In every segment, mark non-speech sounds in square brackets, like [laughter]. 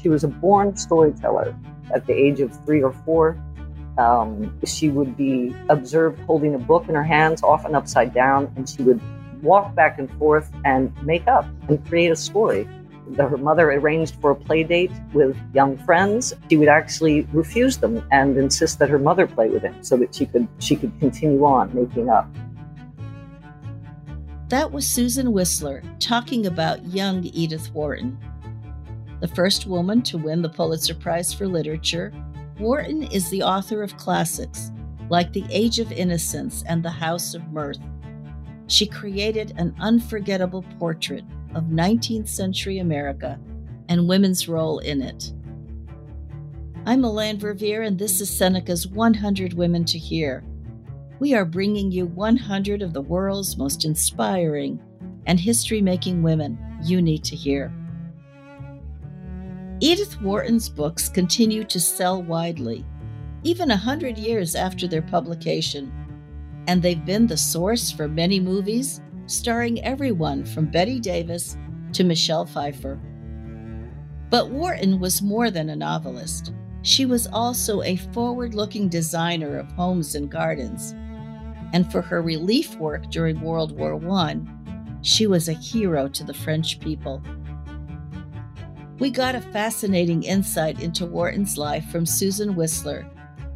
She was a born storyteller. At the age of three or four, um, she would be observed holding a book in her hands, often upside down, and she would walk back and forth and make up and create a story. Her mother arranged for a play date with young friends. She would actually refuse them and insist that her mother play with him so that she could she could continue on making up. That was Susan Wissler talking about young Edith Wharton. The first woman to win the Pulitzer Prize for Literature, Wharton is the author of classics like The Age of Innocence and The House of Mirth. She created an unforgettable portrait of 19th century America and women's role in it. I'm Melanne Verveer, and this is Seneca's 100 Women to Hear. We are bringing you 100 of the world's most inspiring and history making women you need to hear. Edith Wharton's books continue to sell widely, even a hundred years after their publication, and they've been the source for many movies starring everyone from Bette Davis to Michelle Pfeiffer. But Wharton was more than a novelist. She was also a forward looking designer of homes and gardens. And for her relief work during World War I, she was a hero to the French people. We got a fascinating insight into Wharton's life from Susan Wissler,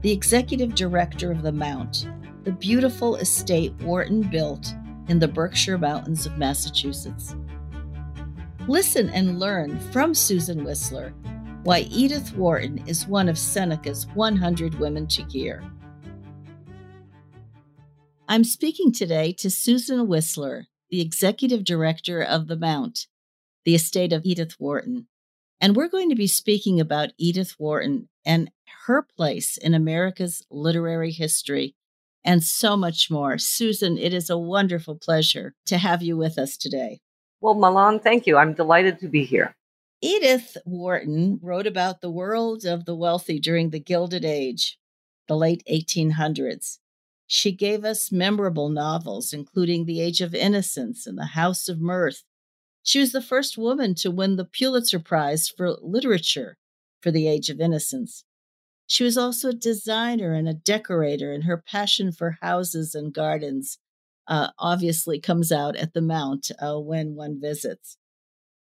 the executive director of the Mount, the beautiful estate Wharton built in the Berkshire Mountains of Massachusetts. Listen and learn from Susan Wissler why Edith Wharton is one of Seneca's 100 women to hear. I'm speaking today to Susan Wissler, the executive director of the Mount, the estate of Edith Wharton. And we're going to be speaking about Edith Wharton and her place in America's literary history and so much more. Susan, it is a wonderful pleasure to have you with us today. Well, Melanne, thank you. I'm delighted to be here. Edith Wharton wrote about the world of the wealthy during the Gilded Age, the late 1800s. She gave us memorable novels, including The Age of Innocence and The House of Mirth, she was the first woman to win the Pulitzer Prize for Literature for The Age of Innocence. She was also a designer and a decorator, and her passion for houses and gardens uh, obviously comes out at the Mount uh, when one visits.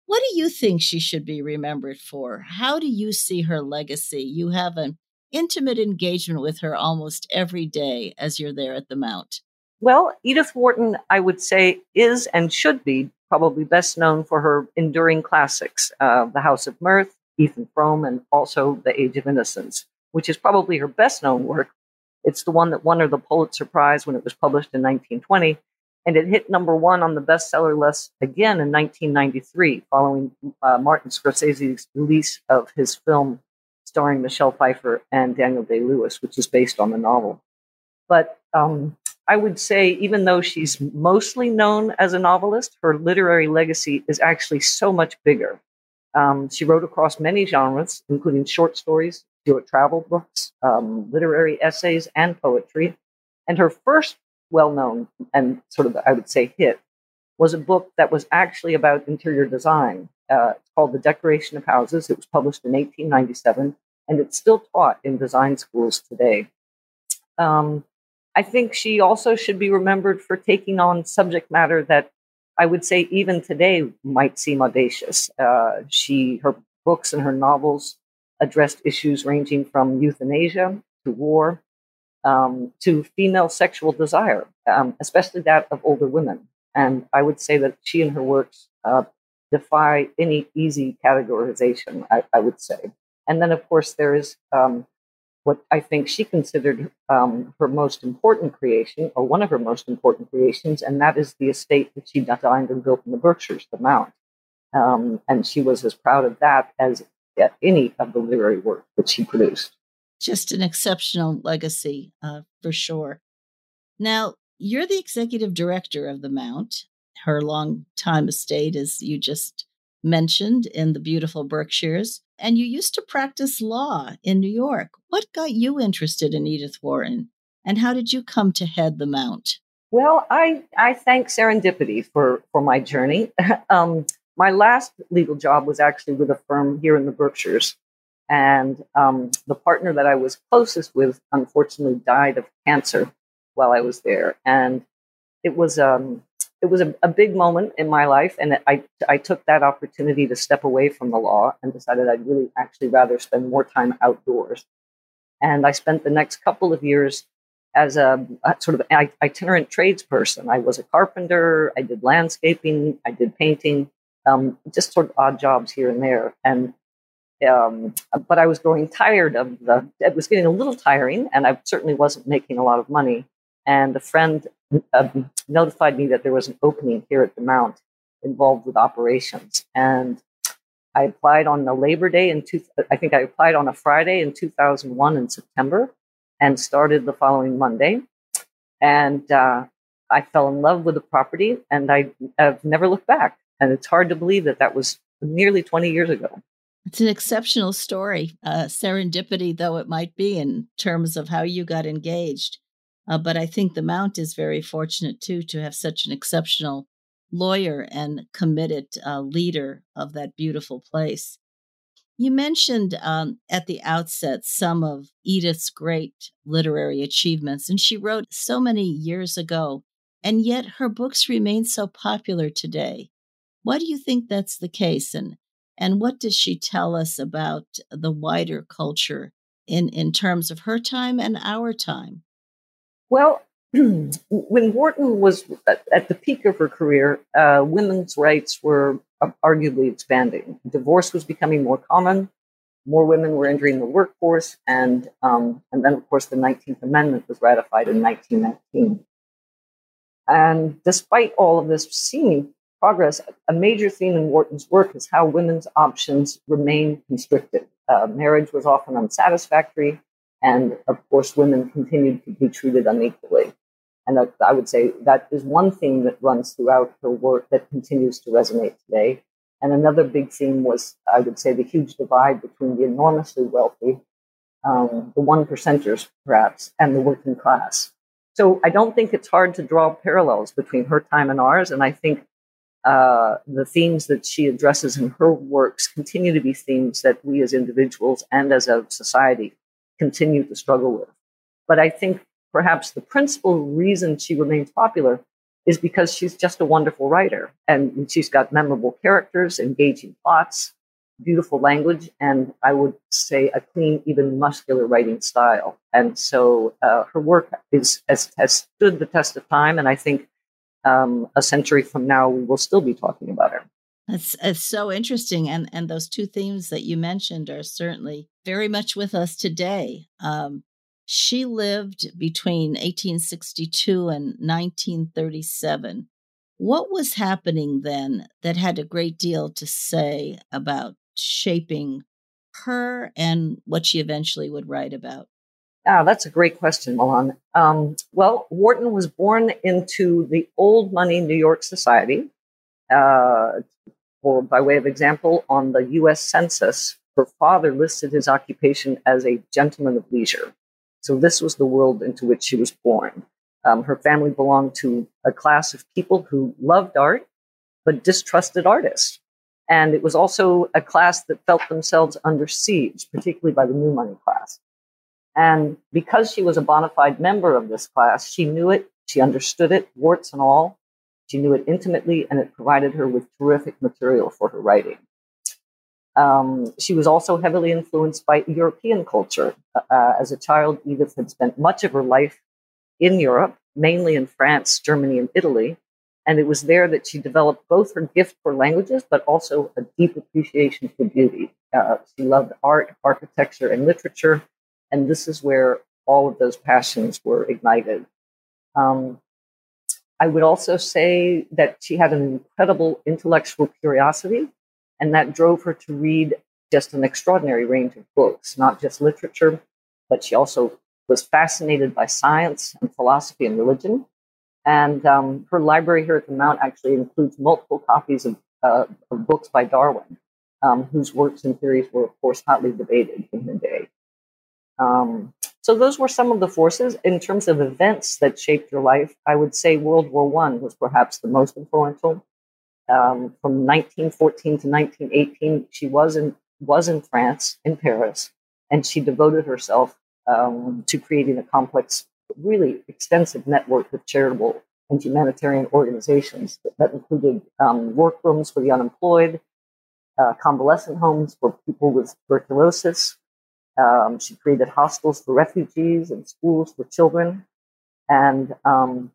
What do you think she should be remembered for? How do you see her legacy? You have an intimate engagement with her almost every day as you're there at the Mount? Well, Edith Wharton, I would say, is and should be probably best known for her enduring classics, uh, The House of Mirth, Ethan Frome, and also The Age of Innocence, which is probably her best known work. It's the one that won her the Pulitzer Prize when it was published in 1920, and it hit number one on the bestseller list again in 1993, following uh, Martin Scorsese's release of his film starring Michelle Pfeiffer and Daniel Day Lewis, which is based on the novel. But um, I would say, even though she's mostly known as a novelist, her literary legacy is actually so much bigger. Um, she wrote across many genres, including short stories, short travel books, um, literary essays, and poetry. And her first well known and sort of, I would say, hit was a book that was actually about interior design. Uh, it's called The Decoration of Houses. It was published in 1897, and it's still taught in design schools today. Um, I think she also should be remembered for taking on subject matter that I would say even today might seem audacious. Uh, she, her books and her novels addressed issues ranging from euthanasia to war um, to female sexual desire, um, especially that of older women. And I would say that she and her works uh, defy any easy categorization, I, I, would say. And then, of course, there is um, what I think she considered um, her most important creation, or one of her most important creations, and that is the estate that she designed and built in the Berkshires, the Mount. Um, and she was as proud of that as any of the literary work that she produced. Just an exceptional legacy, uh, for sure. Now, you're the executive director of the Mount, her long time estate, as you just mentioned, in the beautiful Berkshires and you used to practice law in New York. What got you interested in Edith Wharton, and how did you come to head the Mount? Well, I, I thank serendipity for, for my journey. [laughs] um, my last legal job was actually with a firm here in the Berkshires. And um, the partner that I was closest with, unfortunately, died of cancer while I was there. And it was um, it was a, a, big moment in my life, and I I took that opportunity to step away from the law and decided I'd really actually rather spend more time outdoors. And I spent the next couple of years as a, a sort of itinerant tradesperson. I was a carpenter. I did landscaping. I did painting. Um, just sort of odd jobs here and there. And um, but I was growing tired of the. It was getting a little tiring, and I certainly wasn't making a lot of money. And a friend uh, notified me that there was an opening here at the Mount involved with operations. And I applied on the Labor Day in two, I think I applied on a Friday in 2001 in September and started the following Monday. And uh, I fell in love with the property and I have never looked back. And it's hard to believe that that was nearly 20 years ago. It's an exceptional story, uh, serendipity though it might be in terms of how you got engaged. Uh, but I think the Mount is very fortunate too to have such an exceptional lawyer and committed uh, leader of that beautiful place. You mentioned um, at the outset some of Edith's great literary achievements, and she wrote so many years ago, and yet her books remain so popular today. Why do you think that's the case, and and what does she tell us about the wider culture in in terms of her time and our time? Well, [clears throat] when Wharton was at the peak of her career, uh, women's rights were arguably expanding. Divorce was becoming more common. More women were entering the workforce, and um, and then, of course, the 19th Amendment was ratified in 1919. And despite all of this seeming progress, a major theme in Wharton's work is how women's options remain constricted. Uh, marriage was often unsatisfactory. And of course, women continued to be treated unequally. And I would say that is one theme that runs throughout her work that continues to resonate today. And another big theme was, I would say, the huge divide between the enormously wealthy, um, the one percenters perhaps, and the working class. So I don't think it's hard to draw parallels between her time and ours. And I think uh, the themes that she addresses in her works continue to be themes that we as individuals and as a society continue to struggle with. But I think perhaps the principal reason she remains popular is because she's just a wonderful writer and she's got memorable characters, engaging plots, beautiful language, and I would say a clean, even muscular writing style. And so uh, her work is has, has stood the test of time, and I think um, a century from now we will still be talking about It's, it's so interesting, and and those two themes that you mentioned are certainly very much with us today. Um, she lived between 1862 and 1937. What was happening then that had a great deal to say about shaping her and what she eventually would write about? Ah, that's a great question, Melanne. Um, well, Wharton was born into the old money New York society. Uh, for, by way of example, on the U.S. Census, her father listed his occupation as a gentleman of leisure. So this was the world into which she was born. Um, her family belonged to a class of people who loved art but distrusted artists. And it was also a class that felt themselves under siege, particularly by the new money class. And because she was a bona fide member of this class, she knew it, she understood it, warts and all. She knew it intimately, and it provided her with terrific material for her writing. Um, she was also heavily influenced by European culture. Uh, as a child, Edith had spent much of her life in Europe, mainly in France, Germany, and Italy. And it was there that she developed both her gift for languages, but also a deep appreciation for beauty. Uh, she loved art, architecture, and literature. And this is where all of those passions were ignited. Um, I would also say that she had an incredible intellectual curiosity, and that drove her to read just an extraordinary range of books, not just literature, but she also was fascinated by science and philosophy and religion. And um, her library here at the Mount actually includes multiple copies of, uh, of books by Darwin, um, whose works and theories were, of course, hotly debated in her day. Um, so those were some of the forces. In terms of events that shaped your life, I would say World War One was perhaps the most influential. Um, from 1914 to 1918, she was in was in France, in Paris, and she devoted herself um, to creating a complex, really extensive network of charitable and humanitarian organizations that, included um, workrooms for the unemployed, uh, convalescent homes for people with tuberculosis. Um, she created hostels for refugees and schools for children. And um,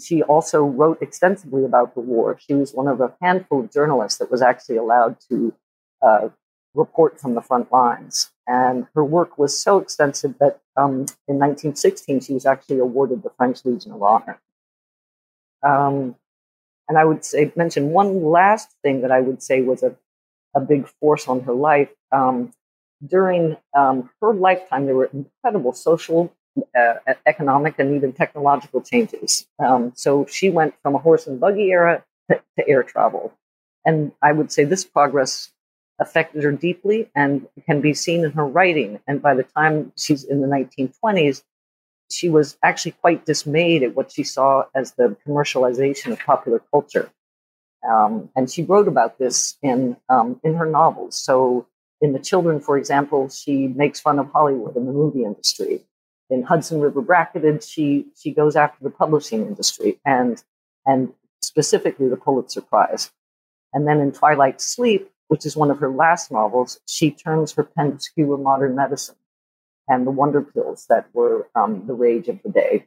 she also wrote extensively about the war. She was one of a handful of journalists that was actually allowed to uh, report from the front lines. And her work was so extensive that um, in 1916 she was actually awarded the French Legion of Honor. Um, and I would say mention one last thing that I would say was a, a big force on her life. Um, during um, her lifetime, there were incredible social, uh, economic, and even technological changes. Um, so she went from a horse and buggy era to, to air travel. And I would say this progress affected her deeply and can be seen in her writing. And by the time she's in the 1920s, she was actually quite dismayed at what she saw as the commercialization of popular culture. Um, and she wrote about this in um, in her novels. So, in The Children, for example, she makes fun of Hollywood and the movie industry. In Hudson River Bracketed, she she goes after the publishing industry and and specifically the Pulitzer Prize. And then in Twilight Sleep, which is one of her last novels, she turns her pen to skewer modern medicine and the wonder pills that were um, the rage of the day.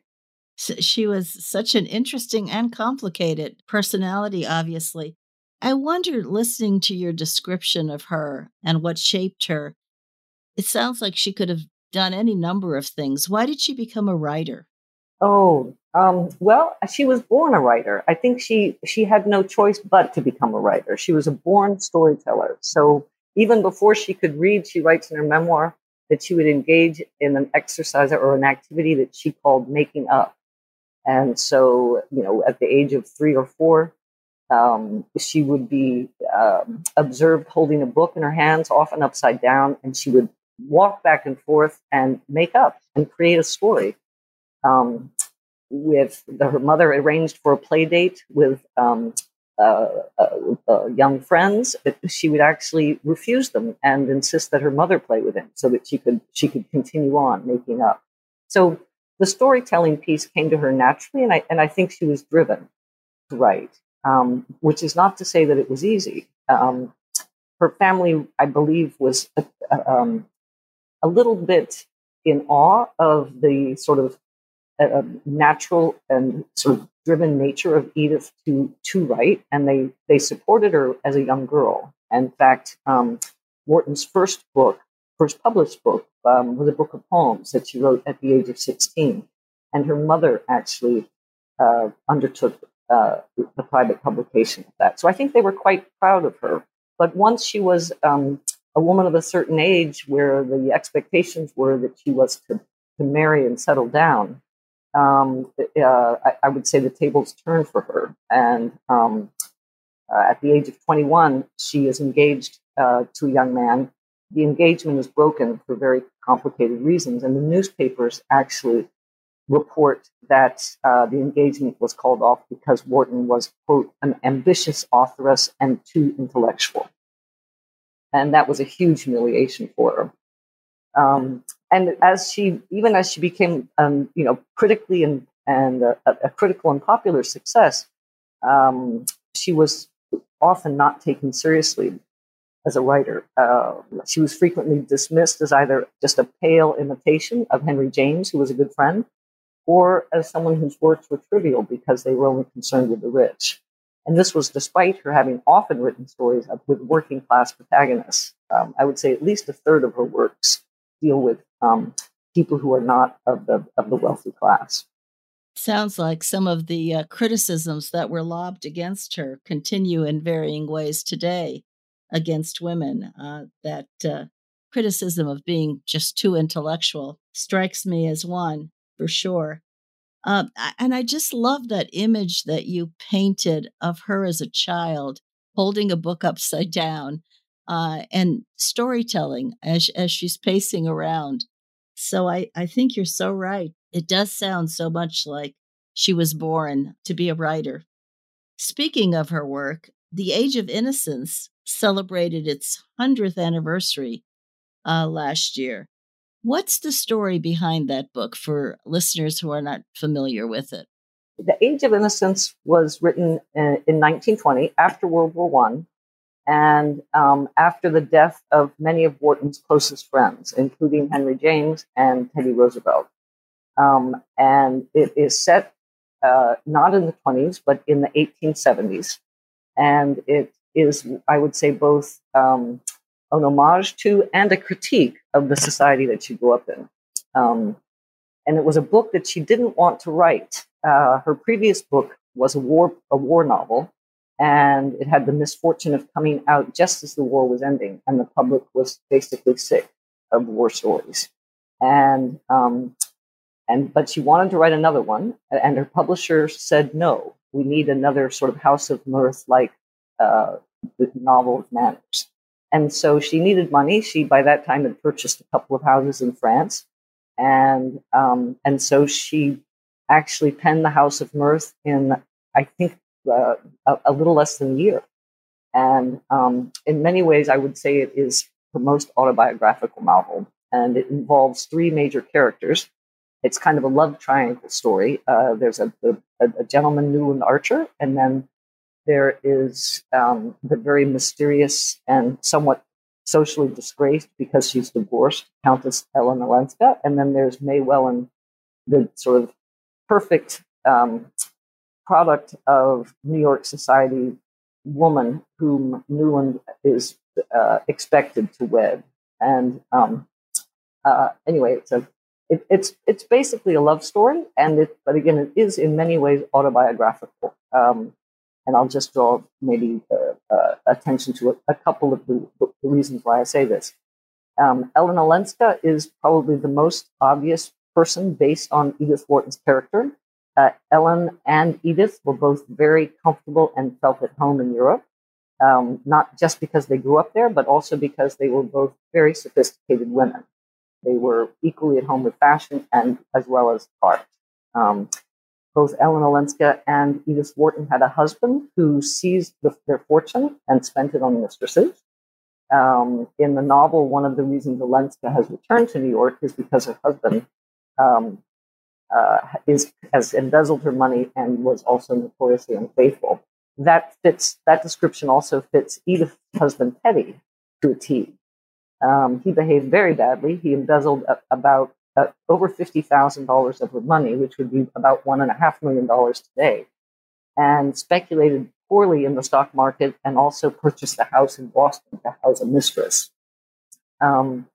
She was such an interesting and complicated personality, obviously. I wonder, listening to your description of her and what shaped her, it sounds like she could have done any number of things. Why did she become a writer? Oh, um, well, she was born a writer. I think she she had no choice but to become a writer. She was a born storyteller. So even before she could read, she writes in her memoir that she would engage in an exercise or an activity that she called making up. And so, you know, at the age of three or four, um, she would be um, observed holding a book in her hands, often upside down, and she would walk back and forth and make up and create a story um, with the, her mother arranged for a play date with um, uh, uh, uh, young friends. She would actually refuse them and insist that her mother play with him so that she could she could continue on making up. So the storytelling piece came to her naturally, and I and I think she was driven to write. Um, which is not to say that it was easy. Um, her family, I believe, was a, um, a little bit in awe of the sort of uh, natural and sort of driven nature of Edith to to write, and they they supported her as a young girl. In fact, um, Wharton's first book, first published book, um, was a book of poems that she wrote at the age of sixteen, and her mother actually uh, undertook uh, the private publication of that. So I think they were quite proud of her. But once she was um, a woman of a certain age, where the expectations were that she was to, to marry and settle down, um, uh, I, I, would say the tables turned for her. And um, uh, at the age of 21, she is engaged uh, to a young man. The engagement is broken for very complicated reasons, and the newspapers actually report that uh, the engagement was called off because Wharton was, quote, an ambitious authoress and too intellectual. And that was a huge humiliation for her. Um, and as she, even as she became, um, you know, critically and, and a, a, critical and popular success, um, she was often not taken seriously as a writer. Uh, she was frequently dismissed as either just a pale imitation of Henry James, who was a good friend, or as someone whose works were trivial because they were only concerned with the rich. And this was despite her having often written stories with working class protagonists. Um, I would say at least a third of her works deal with um, people who are not of the of the wealthy class. Sounds like some of the uh, criticisms that were lobbed against her continue in varying ways today against women. Uh, that uh, criticism of being just too intellectual strikes me as one for sure. Uh, and I just love that image that you painted of her as a child holding a book upside down uh, and storytelling as, as she's pacing around. So I, I think you're so right. It does sound so much like she was born to be a writer. Speaking of her work, The Age of Innocence celebrated its 100th anniversary uh, last year. What's the story behind that book for listeners who are not familiar with it? The Age of Innocence was written in, in 1920 after World War One, and um, after the death of many of Wharton's closest friends, including Henry James and Teddy Roosevelt. Um, and it is set uh, not in the 20s, but in the 1870s. And it is, I would say, both um, an homage to and a critique of the society that she grew up in. Um, and it was a book that she didn't want to write. Uh, her previous book was a war a war novel, and it had the misfortune of coming out just as the war was ending, and the public was basically sick of war stories. And um, and but she wanted to write another one, and her publisher said no. We need another sort of House of Mirth like uh, novel of manners. And so she needed money. She, by that time, had purchased a couple of houses in France. And, um, and so she actually penned The House of Mirth in, I think, uh, a, a, little less than a year. And um, in many ways, I would say it is her most autobiographical novel. And it involves three major characters. It's kind of a love triangle story. Uh, there's a, a, a gentleman, Newland Archer, and then there is um, the very mysterious and somewhat socially disgraced because she's divorced Countess Ellen Olenska. And then there's May Welland, the sort of perfect um, product of New York society woman whom Newland is uh, expected to wed. And um, uh, anyway, it's a it, it's it's basically a love story, and it but again, it is in many ways autobiographical. Um, and I'll just draw maybe uh, uh, attention to a, a couple of the, the, reasons why I say this. Um, Ellen Olenska is probably the most obvious person based on Edith Wharton's character. Uh, Ellen and Edith were both very comfortable and felt at home in Europe, um, not just because they grew up there, but also because they were both very sophisticated women. They were equally at home with fashion and as well as art. Um, both Ellen Olenska and Edith Wharton had a husband who seized the, their fortune and spent it on mistresses. Um, in the novel, one of the reasons Olenska has returned to New York is because her husband um, uh, is, has embezzled her money and was also notoriously unfaithful. That fits. That description also fits Edith's husband Teddy, to a T. Um, he behaved very badly. He embezzled about uh, over $50,000 of her money, which would be about $1.5 million today, and speculated poorly in the stock market and also purchased a house in Boston to house a mistress. Um,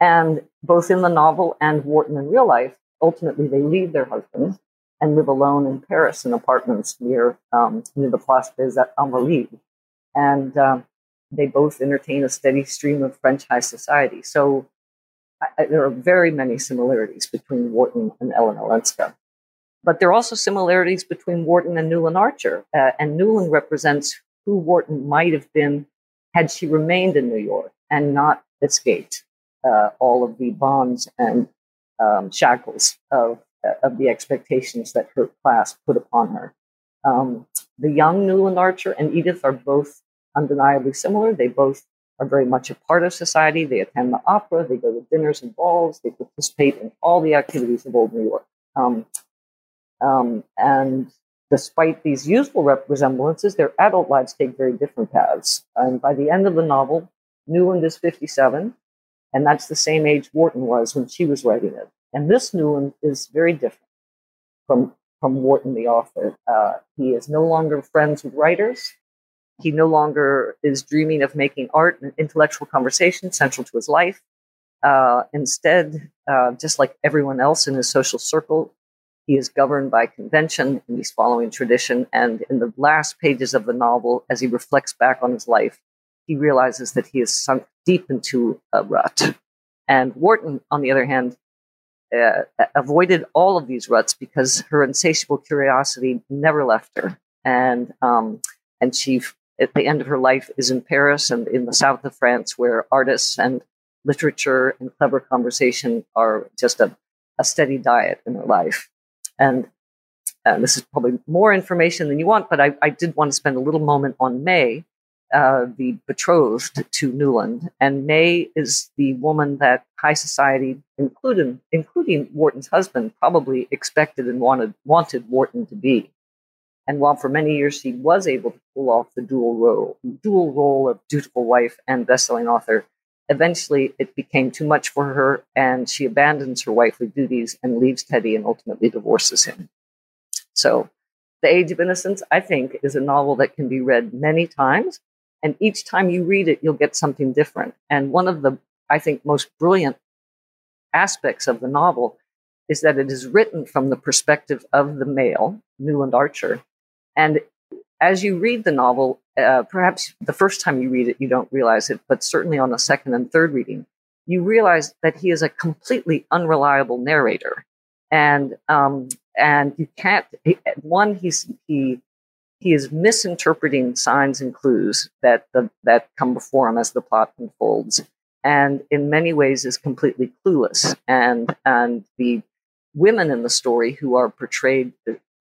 and both in the novel and Wharton in real life, ultimately they leave their husbands and live alone in Paris in apartments near um, near the Place des Invalides. And um, they both entertain a steady stream of French high society. So I, there are very many similarities between Wharton and Ellen Olenska. But there are also similarities between Wharton and Newland Archer. Uh, and Newland represents who Wharton might have been had she remained in New York and not escaped uh, all of the bonds and um, shackles of, uh, of the expectations that her class put upon her. Um, the young Newland Archer and Edith are both undeniably similar. They both are very much a part of society. They attend the opera, they go to dinners and balls, they participate in all the activities of old New York. Um, um, and despite these useful resemblances, their adult lives take very different paths. And by the end of the novel, Newland is 57, and that's the same age Wharton was when she was writing it. And this Newland is very different from, from Wharton, the author. Uh, he is no longer friends with writers. He no longer is dreaming of making art and intellectual conversation central to his life. Uh, instead, uh, just like everyone else in his social circle, he is governed by convention and he's following tradition. And in the last pages of the novel, as he reflects back on his life, he realizes that he has sunk deep into a rut. And Wharton, on the other hand, uh, avoided all of these ruts because her insatiable curiosity never left her. And um, and she at the end of her life is in Paris and in the south of France, where artists and literature and clever conversation are just a, a steady diet in her life. And uh, this is probably more information than you want, but I, I did want to spend a little moment on May, uh, the betrothed to Newland. And May is the woman that high society, including including Wharton's husband, probably expected and wanted wanted Wharton to be. And while for many years she was able to pull off the dual role, dual role of dutiful wife and best-selling author, eventually it became too much for her, and she abandons her wifely duties and leaves Teddy and ultimately divorces him. So, The Age of Innocence, I think, is a novel that can be read many times, and each time you read it, you'll get something different. And one of the, I think, most brilliant aspects of the novel is that it is written from the perspective of the male, Newland Archer, and as you read the novel, uh, perhaps the first time you read it, you don't realize it, but certainly on the second and third reading, you realize that he is a completely unreliable narrator. And, um, and you can't, one, he's, he, he is misinterpreting signs and clues that, the, that come before him as the plot unfolds. And in many ways is completely clueless. And, and the women in the story who are portrayed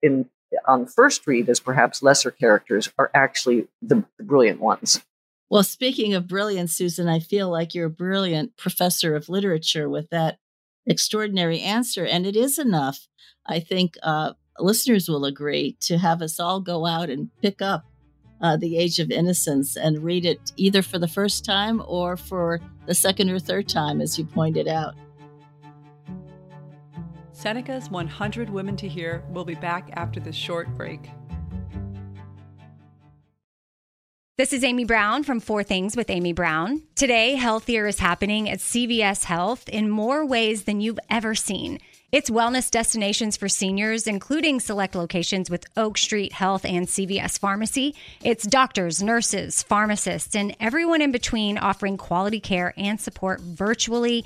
in on first read as perhaps lesser characters are actually the, brilliant ones. Well, speaking of brilliance, Susan, I feel like you're a brilliant professor of literature with that extraordinary answer. And it is enough, I think uh, listeners will agree, to have us all go out and pick up uh, The Age of Innocence and read it either for the first time or for the second or third time, as you pointed out. Seneca's 100 Women to Hear will be back after this short break. This is Amy Brown from Four Things with Amy Brown. Today, healthier is happening at CVS Health in more ways than you've ever seen. It's wellness destinations for seniors, including select locations with Oak Street Health and CVS Pharmacy. It's doctors, nurses, pharmacists, and everyone in between offering quality care and support virtually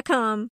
Amazon.com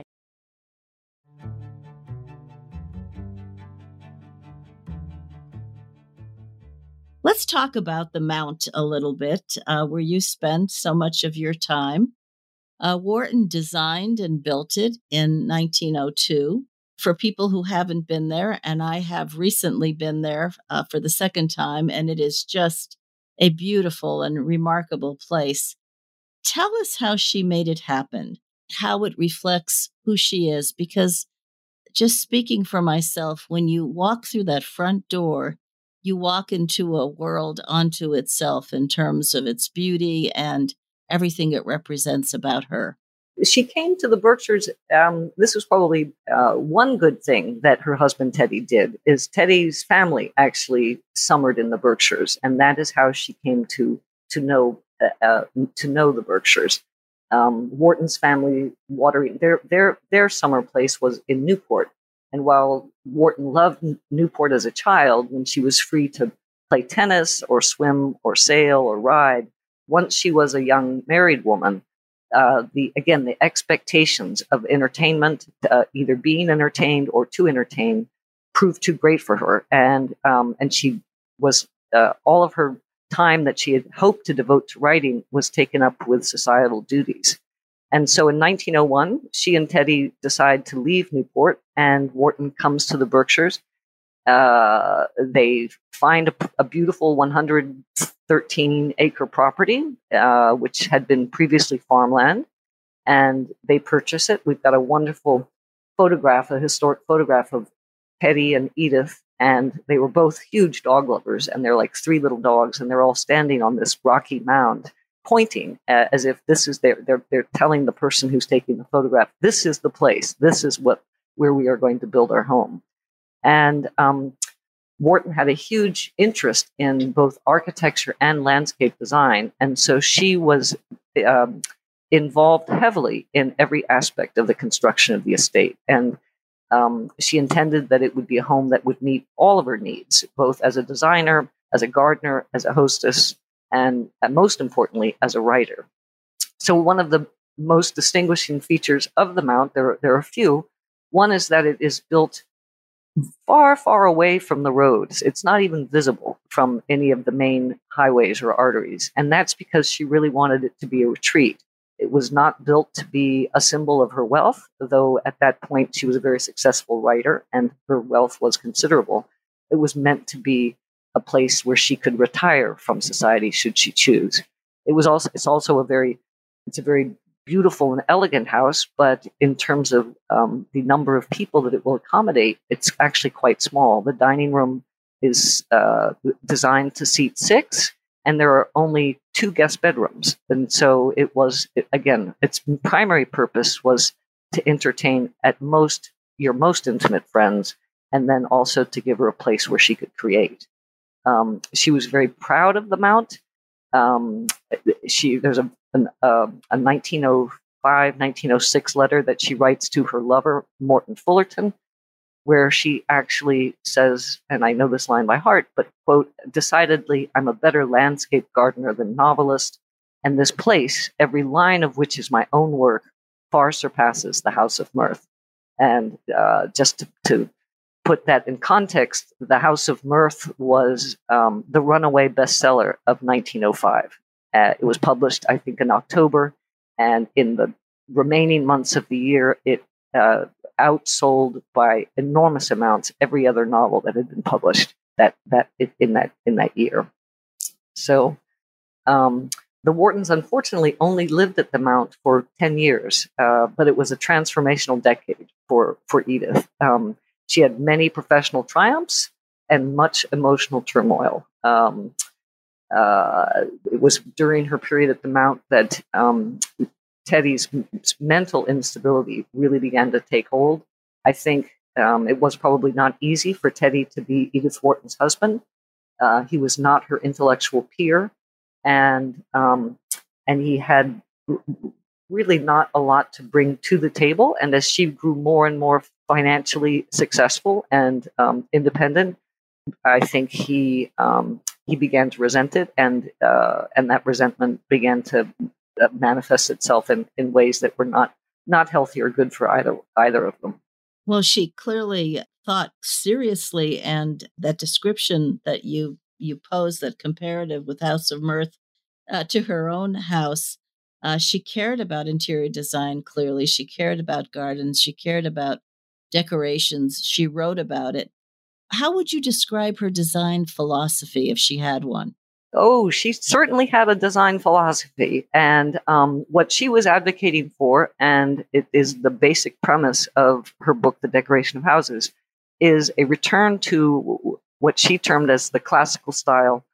Let's talk about the Mount a little bit, uh, where you spent so much of your time. Uh, Wharton designed and built it in 1902. For people who haven't been there, and I have recently been there uh, for the second time, and it is just a beautiful and remarkable place. Tell us how she made it happen, how it reflects who she is, because just speaking for myself, when you walk through that front door, you walk into a world unto itself in terms of its beauty and everything it represents about her. She came to the Berkshires. Um, this was probably uh, one good thing that her husband Teddy did. Is Teddy's family actually summered in the Berkshires, and that is how she came to to know uh, uh, to know the Berkshires. Um, Wharton's family watering their their their summer place was in Newport, and while Wharton loved Newport as a child, when she was free to play tennis or swim or sail or ride, once she was a young married woman, uh, the again the expectations of entertainment, uh, either being entertained or to entertain, proved too great for her, and um, and she was uh, all of her time that she had hoped to devote to writing was taken up with societal duties. And so in 1901, she and Teddy decide to leave Newport, and Wharton comes to the Berkshires. Uh, they find a, a, beautiful 113 acre property, uh, which had been previously farmland, and they purchase it. We've got a wonderful photograph, a historic photograph of Teddy and Edith, and they were both huge dog lovers, and they're like three little dogs, and they're all standing on this rocky mound pointing uh, as if this is their they're, they're telling the person who's taking the photograph this is the place. This is what where we are going to build our home. And um, wharton had a huge interest in both architecture and landscape design and so she was um, involved heavily in every aspect of the construction of the estate. And um, she intended that it would be a home that would meet all of her needs both as a designer as a gardener as a hostess and uh, most importantly, as a writer. So, one of the most distinguishing features of the Mount, there, there are a few. One is that it is built far, far away from the roads. It's not even visible from any of the main highways or arteries. And that's because she really wanted it to be a retreat. It was not built to be a symbol of her wealth, though at that point she was a very successful writer and her wealth was considerable. It was meant to be a place where she could retire from society should she choose. It was also it's also a very it's a very beautiful and elegant house, but in terms of um, the number of people that it will accommodate, it's actually quite small. The dining room is uh, designed to seat six, and there are only two guest bedrooms. And so it was again, its primary purpose was to entertain at most your most intimate friends, and then also to give her a place where she could create. Um, she was very proud of the mount. Um, she there's a an, uh, a 1905 1906 letter that she writes to her lover Morton Fullerton, where she actually says, and I know this line by heart, but quote, decidedly, I'm a better landscape gardener than novelist, and this place, every line of which is my own work, far surpasses the House of Mirth. And uh, just to, to put that in context, The House of Mirth was um, the runaway bestseller of 1905. Uh, it was published, I think, in October, and in the remaining months of the year, it uh, outsold by enormous amounts every other novel that had been published that that in that in that year. So um, the Whartons unfortunately only lived at the Mount for ten years, uh, but it was a transformational decade for for Edith. Um, she had many professional triumphs and much emotional turmoil. Um, uh, it was during her period at the Mount that um, Teddy's mental instability really began to take hold. I think um, it was probably not easy for Teddy to be Edith Wharton's husband. Uh, he was not her intellectual peer, and um, and he had really not a lot to bring to the table. And as she grew more and more financially successful and um, independent, I think he um, he began to resent it, and uh, and that resentment began to uh, manifest itself in, in ways that were not not healthy or good for either either of them. Well, she clearly thought seriously, and that description that you you pose, that comparative with House of Mirth, uh, to her own house. Uh, she cared about interior design. Clearly, she cared about gardens. She cared about decorations. She wrote about it. How would you describe her design philosophy if she had one? Oh, she certainly had a design philosophy. And um, what she was advocating for, and it is the basic premise of her book, The Decoration of Houses, is a return to what she termed as the classical style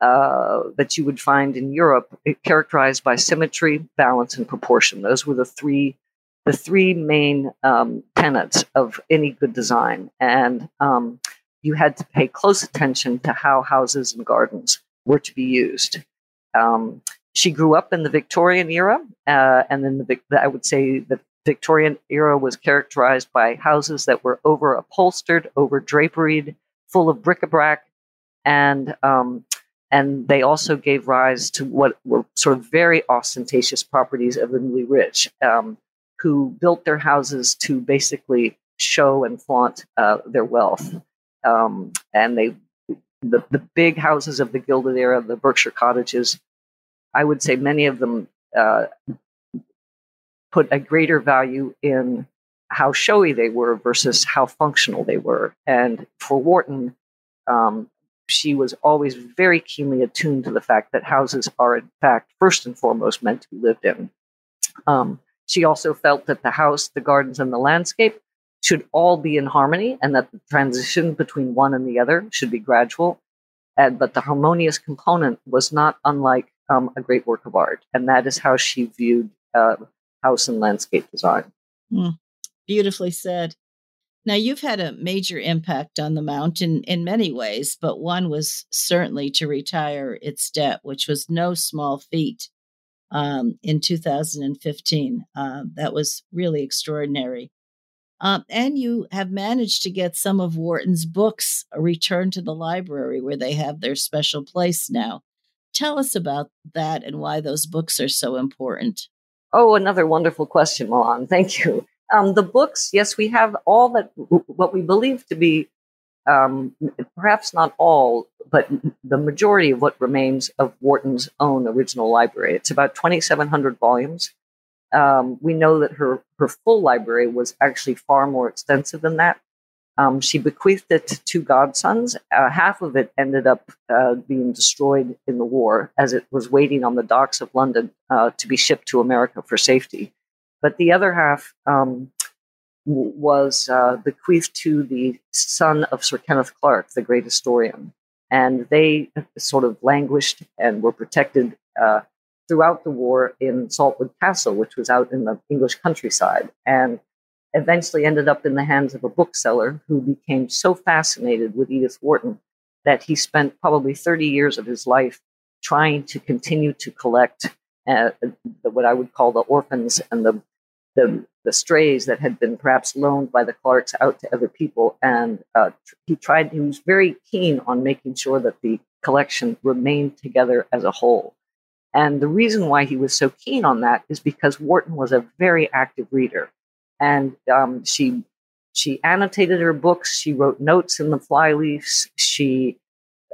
uh, that you would find in Europe, characterized by symmetry, balance, and proportion. Those were the three the three main um, tenets of any good design. And um, you had to pay close attention to how houses and gardens were to be used. Um, she grew up in the Victorian era, uh, and then the, I would say the Victorian era was characterized by houses that were over upholstered, over draperied, full of bric-a-brac, and um, and they also gave rise to what were sort of very ostentatious properties of the newly rich. Um, who built their houses to basically show and flaunt uh, their wealth. Um, and they, the, the big houses of the Gilded Era, the Berkshire cottages, I would say many of them uh, put a greater value in how showy they were versus how functional they were. And for Wharton, um, she was always very keenly attuned to the fact that houses are, in fact, first and foremost meant to be lived in. Um, she also felt that the house, the gardens, and the landscape should all be in harmony and that the transition between one and the other should be gradual. And, but the harmonious component was not unlike um, a great work of art. And that is how she viewed uh, house and landscape design. Mm, beautifully said. Now, you've had a major impact on the mountain in many ways, but one was certainly to retire its debt, which was no small feat um, in 2015. Uh, that was really extraordinary. Um, and you have managed to get some of Wharton's books returned to the library where they have their special place now. Tell us about that and why those books are so important. Oh, another wonderful question, Melanne. Thank you. Um, the books, yes, we have all that, what we believe to be um, perhaps not all, but the majority of what remains of Wharton's own original library. It's about 2,700 volumes. Um, we know that her, her full library was actually far more extensive than that. Um, she bequeathed it to two godsons. Uh, half of it ended up uh, being destroyed in the war as it was waiting on the docks of London uh, to be shipped to America for safety. But the other half um, was uh, bequeathed to the son of Sir Kenneth Clark, the great historian. And they sort of languished and were protected uh, throughout the war in Saltwood Castle, which was out in the English countryside, and eventually ended up in the hands of a bookseller who became so fascinated with Edith Wharton that he spent probably 30 years of his life trying to continue to collect uh, what I would call the orphans and the the, the strays that had been perhaps loaned by the Clarks out to other people. And uh, he tried, he was very keen on making sure that the collection remained together as a whole. And the reason why he was so keen on that is because Wharton was a very active reader. And um, she she annotated her books. She wrote notes in the flyleaves. She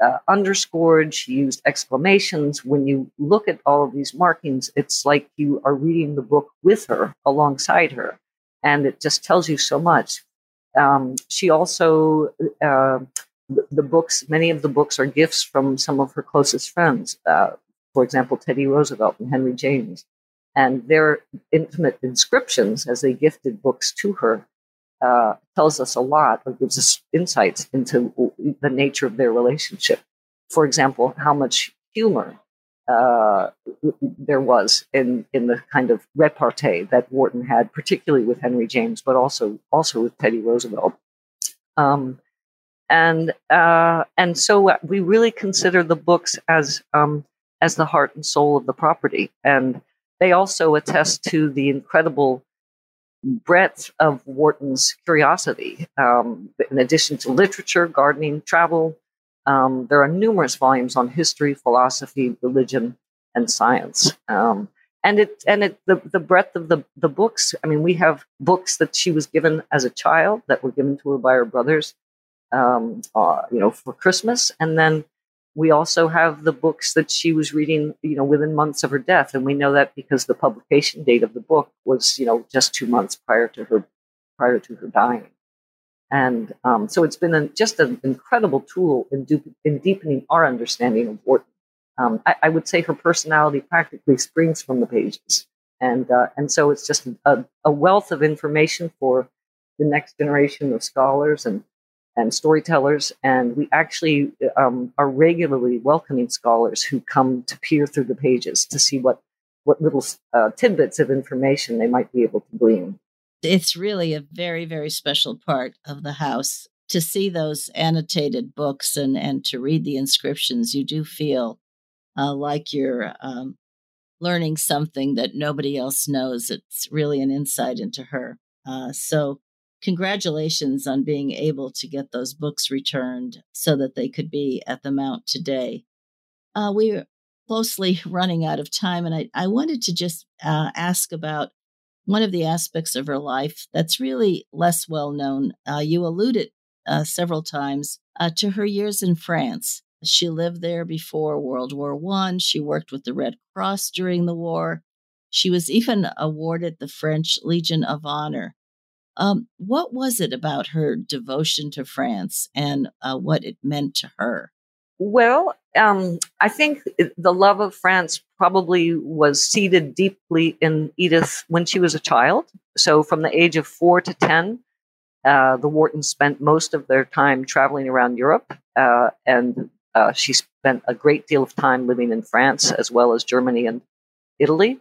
uh, underscored, she used exclamations. When you look at all of these markings, it's like you are reading the book with her, alongside her. And it just tells you so much. Um, she also, uh, the books, many of the books are gifts from some of her closest friends. Uh, for example, Teddy Roosevelt and Henry James. And their intimate inscriptions as they gifted books to her uh, tells us a lot or gives us insights into the nature of their relationship. For example, how much humor uh, there was in, in the kind of repartee that Wharton had, particularly with Henry James, but also also with Teddy Roosevelt. Um, and uh, and so we really consider the books as um, as the heart and soul of the property, and they also attest to the incredible breadth of Wharton's curiosity. Um, in addition to literature, gardening, travel, um, there are numerous volumes on history, philosophy, religion, and science. Um, and it and it the, the breadth of the, the books. I mean, we have books that she was given as a child that were given to her by her brothers, um, uh, you know, for Christmas, and then we also have the books that she was reading, you know, within months of her death, and we know that because the publication date of the book was, you know, just two months prior to her prior to her dying. And um, so it's been a, just an incredible tool in, du- in deepening our understanding of Wharton. Um, I, I, would say her personality practically springs from the pages, and uh, and so it's just a, a wealth of information for the next generation of scholars and and storytellers. And we actually um, are regularly welcoming scholars who come to peer through the pages to see what, what little uh, tidbits of information they might be able to glean. It's really a very, very special part of the house to see those annotated books and, and to read the inscriptions. You do feel uh, like you're um, learning something that nobody else knows. It's really an insight into her. Uh, so congratulations on being able to get those books returned so that they could be at the Mount today. Uh, we're closely [laughs] running out of time, and I, I wanted to just uh, ask about one of the aspects of her life that's really less well known. Uh, you alluded uh, several times uh, to her years in France. She lived there before World War One. She worked with the Red Cross during the war. She was even awarded the French Legion of Honor um, what was it about her devotion to France and uh, what it meant to her? Well, um, I think the love of France probably was seated deeply in Edith when she was a child. So, from the age of four to 10, uh, the Whartons spent most of their time traveling around Europe, uh, and uh, she spent a great deal of time living in France as well as Germany and Italy.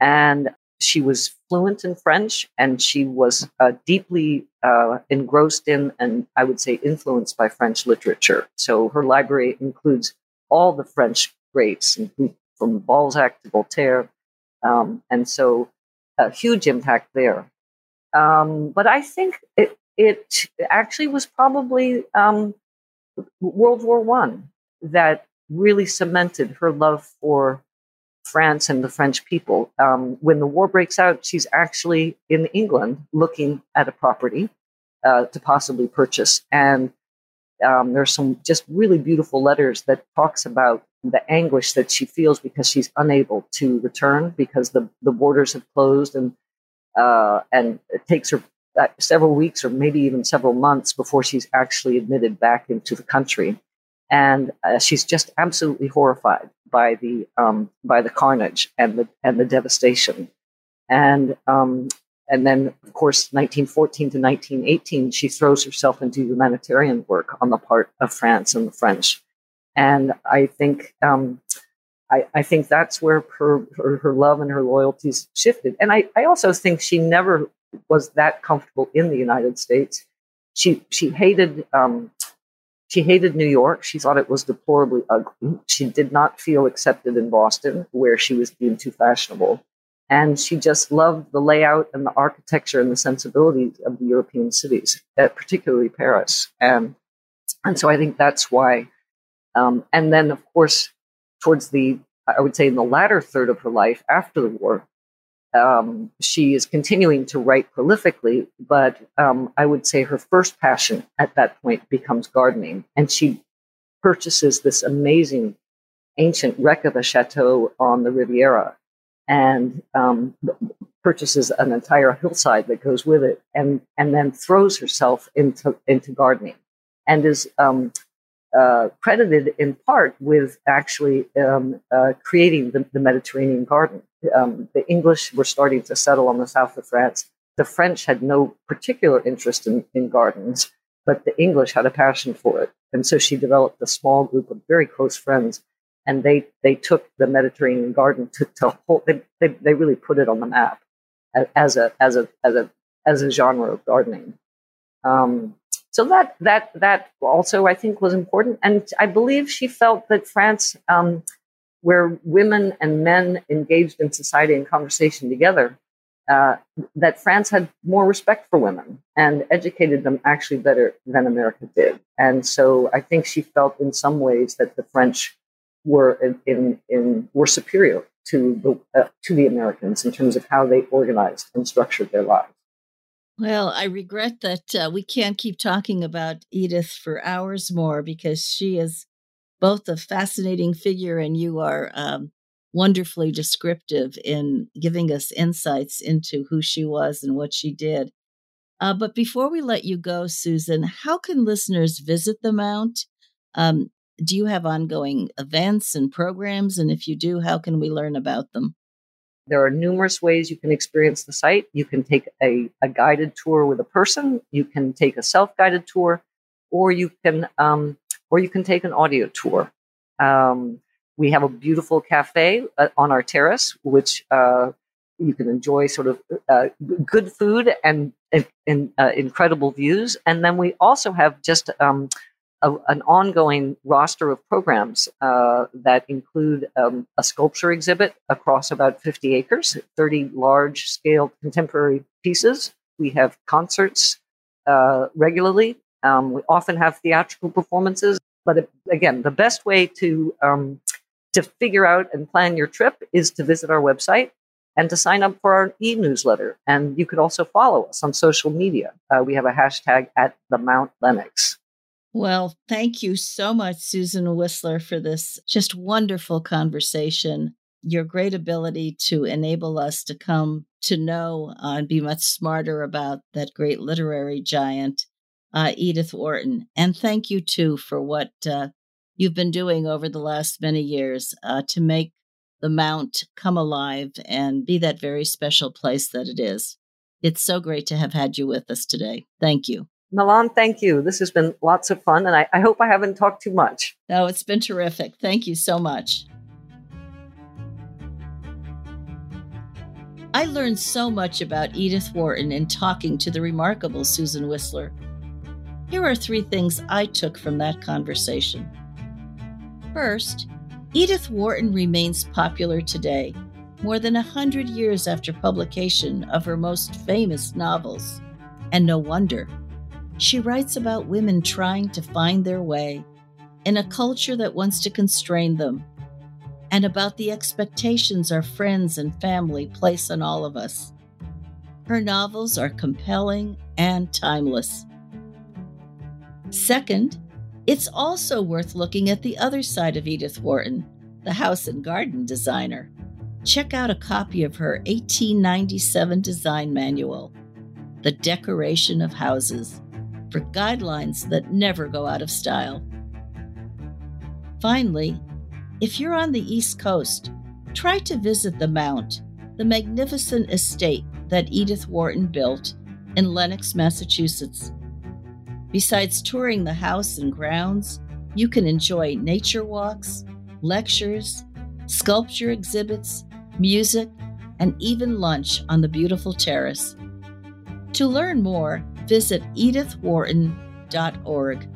And she was fluent in French and she was uh, deeply uh, engrossed in and I would say influenced by French literature. So her library includes all the French greats from Balzac to Voltaire. Um, and so a huge impact there. Um, but I think it, it actually was probably um, World War One that really cemented her love for France and the French people. Um, when the war breaks out, she's actually in England looking at a property uh, to possibly purchase. And um, there's some just really beautiful letters that talks about the anguish that she feels because she's unable to return because the, the borders have closed and uh, and it takes her uh, several weeks or maybe even several months before she's actually admitted back into the country and uh, she's just absolutely horrified by the um, by the carnage and the and the devastation, and um, and then of course 1914 to 1918 she throws herself into humanitarian work on the part of France and the French, and I think. Um, I, I, think that's where her, her, her love and her loyalties shifted, and I, I also think she never was that comfortable in the United States. She she hated um, she hated New York. She thought it was deplorably ugly. She did not feel accepted in Boston, where she was deemed too fashionable. And she just loved the layout and the architecture and the sensibilities of the European cities, uh, particularly Paris. And, and so I think that's why. Um, and then, of course, towards the, I would say, in the latter third of her life after the war, um, she is continuing to write prolifically, but um, I would say her first passion at that point becomes gardening. And she purchases this amazing ancient wreck of a chateau on the Riviera and um, purchases an entire hillside that goes with it, and and then throws herself into into gardening, and is um, uh, credited in part with actually um, uh, creating the, the, Mediterranean garden. Um, the English were starting to settle on the south of France. The French had no particular interest in, in gardens, but the English had a passion for it, and so she developed a small group of very close friends and they they took the Mediterranean garden to, to they, they, they really put it on the map as a as a as a as a genre of gardening. Um, so that that that also I think was important, and I believe she felt that France, um, where women and men engaged in society and conversation together, uh, that France had more respect for women and educated them actually better than America did. And so I think she felt in some ways that the French were in, in, in were superior to the uh, to the Americans in terms of how they organized and structured their lives. Well, I regret that uh, we can't keep talking about Edith for hours more because she is both a fascinating figure and you are um, wonderfully descriptive in giving us insights into who she was and what she did. Uh, but before we let you go, Susan, how can listeners visit the Mount? Um, do you have ongoing events and programs? And if you do, how can we learn about them? There are numerous ways you can experience the site. You can take a, a guided tour with a person. You can take a self-guided tour, or you can um, or you can take an audio tour. Um, we have a beautiful cafe uh, on our terrace, which uh, you can enjoy sort of uh, good food and, and, and uh, incredible views. And then we also have just um, a, an ongoing roster of programs uh, that include um, a sculpture exhibit across about 50 acres, 30 large scale contemporary pieces. We have concerts uh, regularly. Um, we often have theatrical performances. But it, again, the best way to um, to figure out and plan your trip is to visit our website and to sign up for our e-newsletter. And you could also follow us on social media. Uh, we have a hashtag at the Mount Lenox. Well, thank you so much, Susan Wissler, for this just wonderful conversation. Your great ability to enable us to come to know uh, and be much smarter about that great literary giant, uh, Edith Wharton. And thank you, too, for what uh, you've been doing over the last many years uh, to make the Mount come alive and be that very special place that it is. It's so great to have had you with us today. Thank you. Melanne, thank you. This has been lots of fun, and I, I hope I haven't talked too much. No, it's been terrific. Thank you so much. I learned so much about Edith Wharton in talking to the remarkable Susan Wissler. Here are three things I took from that conversation. First, Edith Wharton remains popular today, more than a hundred years after publication of her most famous novels. And no wonder. She writes about women trying to find their way in a culture that wants to constrain them, and about the expectations our friends and family place on all of us. Her novels are compelling and timeless. Second, it's also worth looking at the other side of Edith Wharton, the house and garden designer. Check out a copy of her 1897 design manual, The Decoration of Houses for guidelines that never go out of style. Finally, if you're on the East Coast, try to visit the Mount, the magnificent estate that Edith Wharton built in Lenox, Massachusetts. Besides touring the house and grounds, you can enjoy nature walks, lectures, sculpture exhibits, music, and even lunch on the beautiful terrace. To learn more, visit edithwharton.org.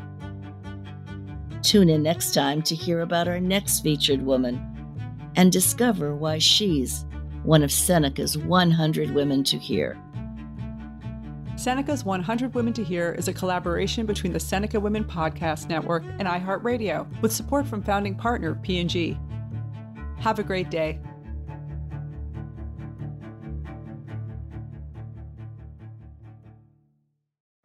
Tune in next time to hear about our next featured woman and discover why she's one of Seneca's 100 Women to Hear. Seneca's 100 Women to Hear is a collaboration between the Seneca Women Podcast Network and iHeartRadio with support from founding partner P&G. Have a great day.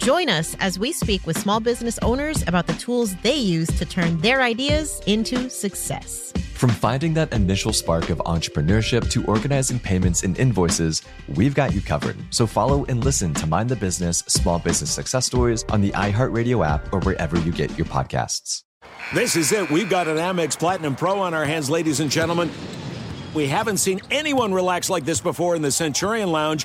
Join us as we speak with small business owners about the tools they use to turn their ideas into success. From finding that initial spark of entrepreneurship to organizing payments and invoices, we've got you covered. So follow and listen to Mind the Business Small Business Success Stories on the iHeartRadio app or wherever you get your podcasts. This is it. We've got an Amex Platinum Pro on our hands, ladies and gentlemen. We haven't seen anyone relax like this before in the Centurion Lounge.